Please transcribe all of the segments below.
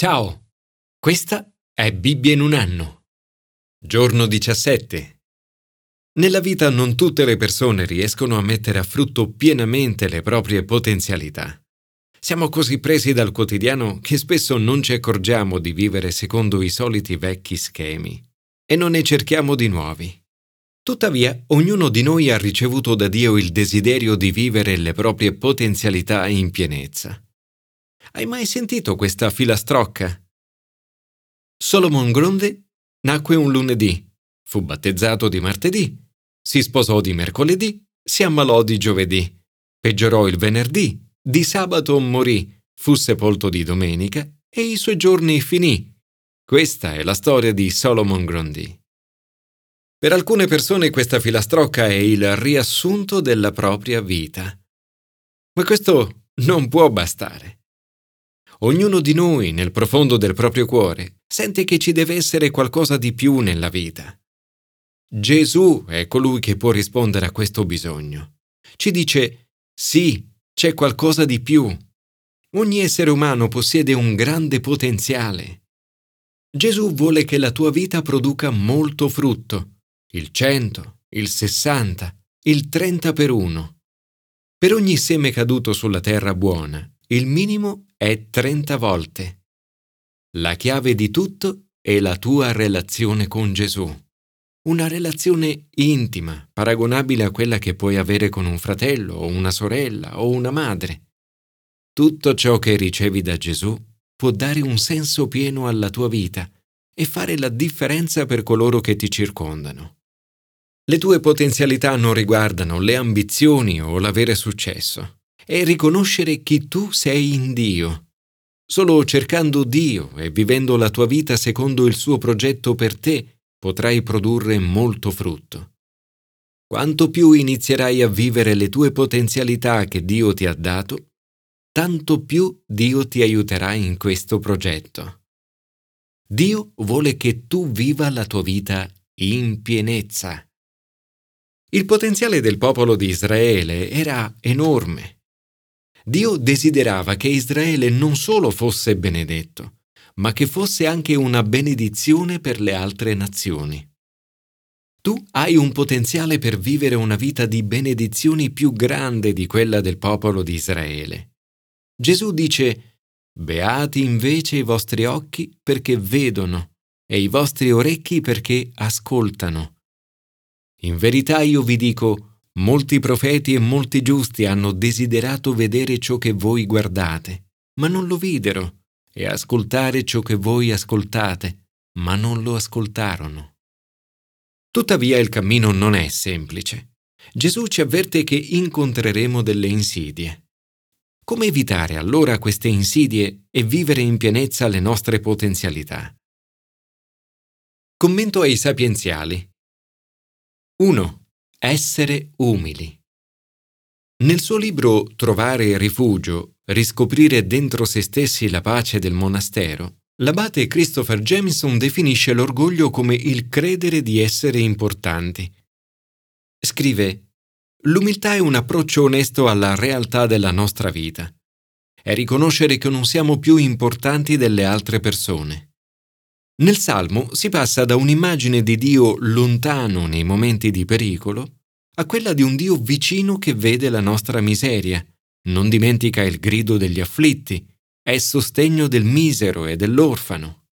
Ciao, questa è Bibbia in un anno. Giorno 17. Nella vita non tutte le persone riescono a mettere a frutto pienamente le proprie potenzialità. Siamo così presi dal quotidiano che spesso non ci accorgiamo di vivere secondo i soliti vecchi schemi e non ne cerchiamo di nuovi. Tuttavia, ognuno di noi ha ricevuto da Dio il desiderio di vivere le proprie potenzialità in pienezza. Hai mai sentito questa filastrocca? Solomon Grundy nacque un lunedì, fu battezzato di martedì, si sposò di mercoledì, si ammalò di giovedì, peggiorò il venerdì, di sabato morì, fu sepolto di domenica e i suoi giorni finì. Questa è la storia di Solomon Grundy. Per alcune persone questa filastrocca è il riassunto della propria vita. Ma questo non può bastare. Ognuno di noi, nel profondo del proprio cuore, sente che ci deve essere qualcosa di più nella vita. Gesù è colui che può rispondere a questo bisogno. Ci dice, sì, c'è qualcosa di più. Ogni essere umano possiede un grande potenziale. Gesù vuole che la tua vita produca molto frutto il 100, il 60, il 30 per 1. Per ogni seme caduto sulla terra buona, il minimo è 30 volte. La chiave di tutto è la tua relazione con Gesù. Una relazione intima, paragonabile a quella che puoi avere con un fratello o una sorella o una madre. Tutto ciò che ricevi da Gesù può dare un senso pieno alla tua vita e fare la differenza per coloro che ti circondano. Le tue potenzialità non riguardano le ambizioni o l'avere successo, è riconoscere chi tu sei in Dio. Solo cercando Dio e vivendo la tua vita secondo il suo progetto per te potrai produrre molto frutto. Quanto più inizierai a vivere le tue potenzialità che Dio ti ha dato, tanto più Dio ti aiuterà in questo progetto. Dio vuole che tu viva la tua vita in pienezza. Il potenziale del popolo di Israele era enorme. Dio desiderava che Israele non solo fosse benedetto, ma che fosse anche una benedizione per le altre nazioni. Tu hai un potenziale per vivere una vita di benedizioni più grande di quella del popolo di Israele. Gesù dice, Beati invece i vostri occhi perché vedono e i vostri orecchi perché ascoltano. In verità io vi dico, molti profeti e molti giusti hanno desiderato vedere ciò che voi guardate, ma non lo videro, e ascoltare ciò che voi ascoltate, ma non lo ascoltarono. Tuttavia il cammino non è semplice. Gesù ci avverte che incontreremo delle insidie. Come evitare allora queste insidie e vivere in pienezza le nostre potenzialità? Commento ai sapienziali. 1. Essere umili. Nel suo libro Trovare rifugio, riscoprire dentro se stessi la pace del monastero, l'abate Christopher Jameson definisce l'orgoglio come il credere di essere importanti. Scrive L'umiltà è un approccio onesto alla realtà della nostra vita. È riconoscere che non siamo più importanti delle altre persone. Nel Salmo si passa da un'immagine di Dio lontano nei momenti di pericolo a quella di un Dio vicino che vede la nostra miseria, non dimentica il grido degli afflitti, è sostegno del misero e dell'orfano.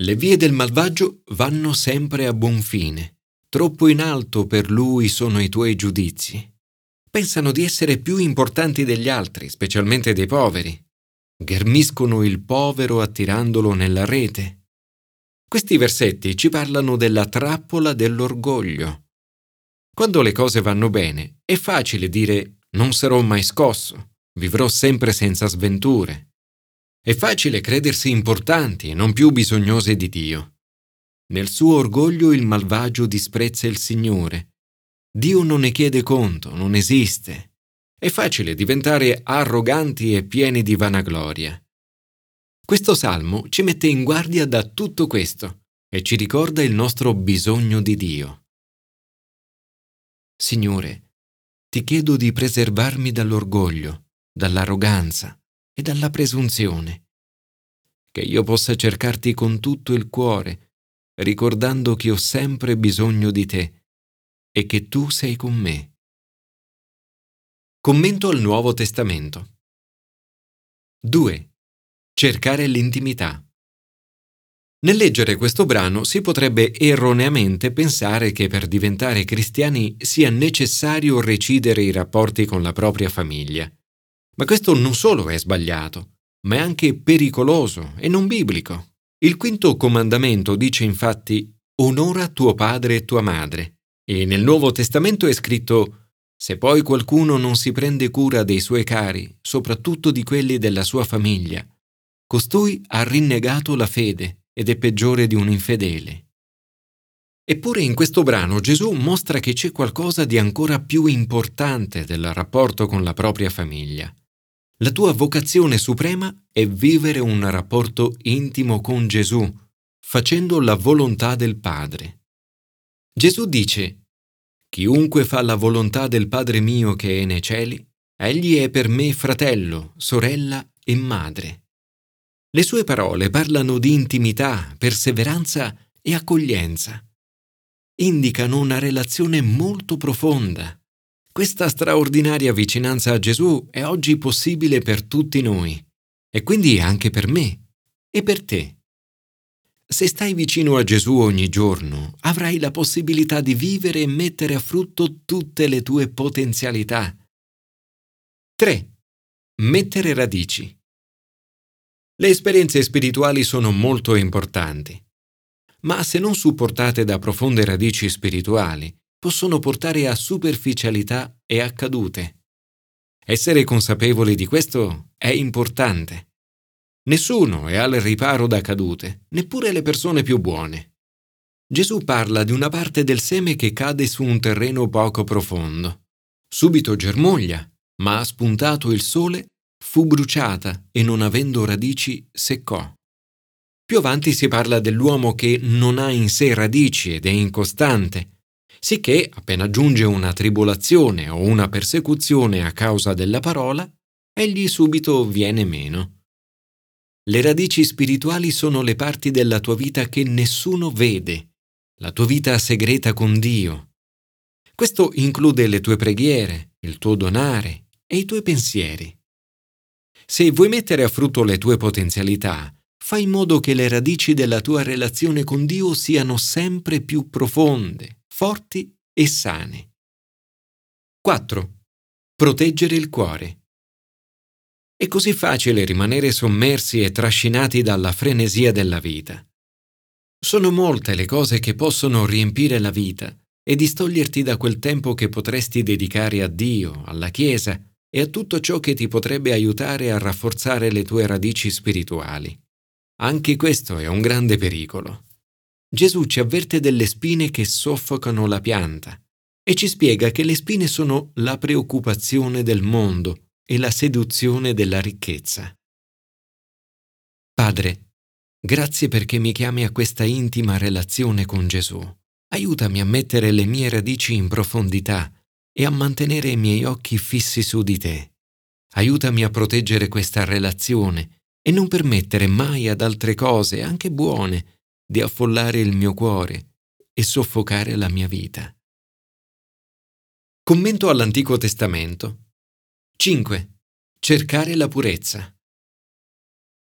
Le vie del malvagio vanno sempre a buon fine, troppo in alto per lui sono i tuoi giudizi. Pensano di essere più importanti degli altri, specialmente dei poveri. Ghermiscono il povero attirandolo nella rete questi versetti ci parlano della trappola dell'orgoglio. Quando le cose vanno bene, è facile dire non sarò mai scosso, vivrò sempre senza sventure. È facile credersi importanti e non più bisognosi di Dio. Nel suo orgoglio il malvagio disprezza il Signore. Dio non ne chiede conto, non esiste. È facile diventare arroganti e pieni di vanagloria. Questo salmo ci mette in guardia da tutto questo e ci ricorda il nostro bisogno di Dio. Signore, ti chiedo di preservarmi dall'orgoglio, dall'arroganza e dalla presunzione. che io possa cercarti con tutto il cuore, ricordando che ho sempre bisogno di te e che tu sei con me. Commento al Nuovo Testamento. 2. Cercare l'intimità. Nel leggere questo brano si potrebbe erroneamente pensare che per diventare cristiani sia necessario recidere i rapporti con la propria famiglia. Ma questo non solo è sbagliato, ma è anche pericoloso e non biblico. Il quinto comandamento dice infatti Onora tuo padre e tua madre, e nel Nuovo Testamento è scritto Se poi qualcuno non si prende cura dei suoi cari, soprattutto di quelli della sua famiglia, costui ha rinnegato la fede ed è peggiore di un infedele. Eppure in questo brano Gesù mostra che c'è qualcosa di ancora più importante del rapporto con la propria famiglia. La tua vocazione suprema è vivere un rapporto intimo con Gesù, facendo la volontà del Padre. Gesù dice, Chiunque fa la volontà del Padre mio che è nei cieli, egli è per me fratello, sorella e madre. Le sue parole parlano di intimità, perseveranza e accoglienza. Indicano una relazione molto profonda. Questa straordinaria vicinanza a Gesù è oggi possibile per tutti noi e quindi anche per me e per te. Se stai vicino a Gesù ogni giorno, avrai la possibilità di vivere e mettere a frutto tutte le tue potenzialità. 3. Mettere radici. Le esperienze spirituali sono molto importanti, ma se non supportate da profonde radici spirituali, possono portare a superficialità e a cadute. Essere consapevoli di questo è importante. Nessuno è al riparo da cadute, neppure le persone più buone. Gesù parla di una parte del seme che cade su un terreno poco profondo. Subito germoglia, ma ha spuntato il sole fu bruciata e non avendo radici seccò. Più avanti si parla dell'uomo che non ha in sé radici ed è incostante, sicché appena giunge una tribolazione o una persecuzione a causa della parola, egli subito viene meno. Le radici spirituali sono le parti della tua vita che nessuno vede, la tua vita segreta con Dio. Questo include le tue preghiere, il tuo donare e i tuoi pensieri. Se vuoi mettere a frutto le tue potenzialità, fai in modo che le radici della tua relazione con Dio siano sempre più profonde, forti e sane. 4. Proteggere il cuore. È così facile rimanere sommersi e trascinati dalla frenesia della vita. Sono molte le cose che possono riempire la vita e distoglierti da quel tempo che potresti dedicare a Dio, alla Chiesa e a tutto ciò che ti potrebbe aiutare a rafforzare le tue radici spirituali. Anche questo è un grande pericolo. Gesù ci avverte delle spine che soffocano la pianta e ci spiega che le spine sono la preoccupazione del mondo e la seduzione della ricchezza. Padre, grazie perché mi chiami a questa intima relazione con Gesù. Aiutami a mettere le mie radici in profondità e a mantenere i miei occhi fissi su di te. Aiutami a proteggere questa relazione e non permettere mai ad altre cose, anche buone, di affollare il mio cuore e soffocare la mia vita. Commento all'Antico Testamento. 5. Cercare la purezza.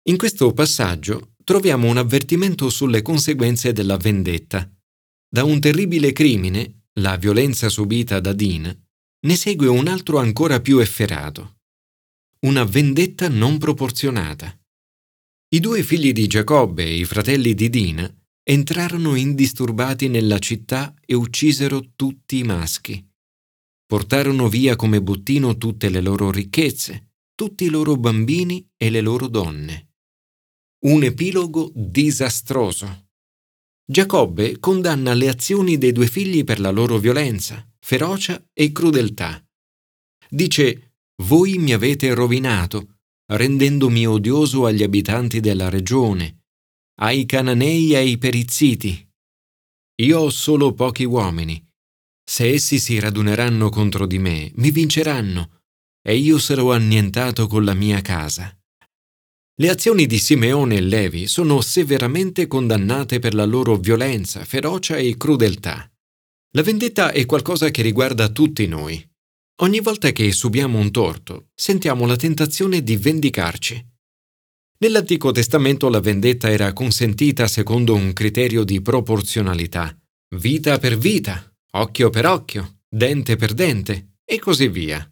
In questo passaggio troviamo un avvertimento sulle conseguenze della vendetta. Da un terribile crimine la violenza subita da Din, ne segue un altro ancora più efferato. Una vendetta non proporzionata. I due figli di Giacobbe e i fratelli di Din entrarono indisturbati nella città e uccisero tutti i maschi. Portarono via come bottino tutte le loro ricchezze, tutti i loro bambini e le loro donne. Un epilogo disastroso. Giacobbe condanna le azioni dei due figli per la loro violenza, ferocia e crudeltà. Dice, voi mi avete rovinato, rendendomi odioso agli abitanti della regione, ai cananei e ai perizziti. Io ho solo pochi uomini. Se essi si raduneranno contro di me, mi vinceranno, e io sarò annientato con la mia casa. Le azioni di Simeone e Levi sono severamente condannate per la loro violenza, ferocia e crudeltà. La vendetta è qualcosa che riguarda tutti noi. Ogni volta che subiamo un torto, sentiamo la tentazione di vendicarci. Nell'Antico Testamento la vendetta era consentita secondo un criterio di proporzionalità, vita per vita, occhio per occhio, dente per dente e così via.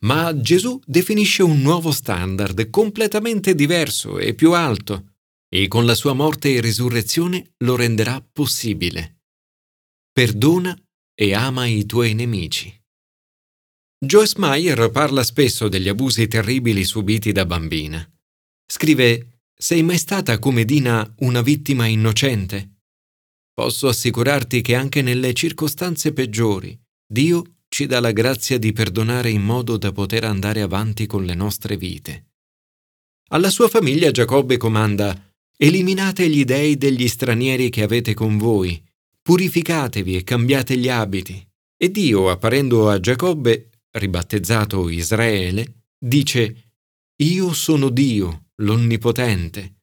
Ma Gesù definisce un nuovo standard completamente diverso e più alto, e con la sua morte e risurrezione lo renderà possibile. Perdona e ama i tuoi nemici. Joyce Meyer parla spesso degli abusi terribili subiti da bambina. Scrive Sei mai stata come Dina una vittima innocente? Posso assicurarti che anche nelle circostanze peggiori Dio ci dà la grazia di perdonare in modo da poter andare avanti con le nostre vite. Alla sua famiglia Giacobbe comanda Eliminate gli dei degli stranieri che avete con voi, purificatevi e cambiate gli abiti. E Dio, apparendo a Giacobbe, ribattezzato Israele, dice Io sono Dio, l'Onnipotente.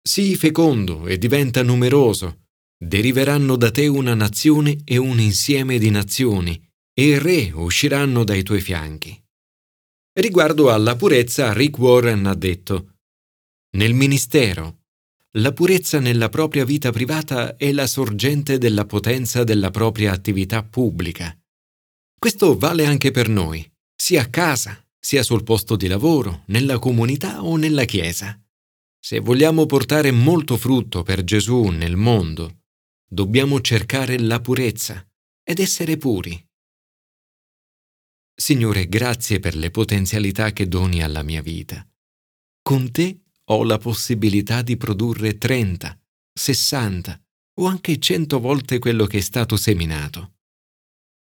Sii fecondo e diventa numeroso. Deriveranno da te una nazione e un insieme di nazioni, e re usciranno dai tuoi fianchi. Riguardo alla purezza, Rick Warren ha detto Nel ministero, la purezza nella propria vita privata è la sorgente della potenza della propria attività pubblica. Questo vale anche per noi, sia a casa, sia sul posto di lavoro, nella comunità o nella Chiesa. Se vogliamo portare molto frutto per Gesù nel mondo, dobbiamo cercare la purezza ed essere puri. Signore, grazie per le potenzialità che doni alla mia vita. Con te ho la possibilità di produrre 30, 60 o anche 100 volte quello che è stato seminato.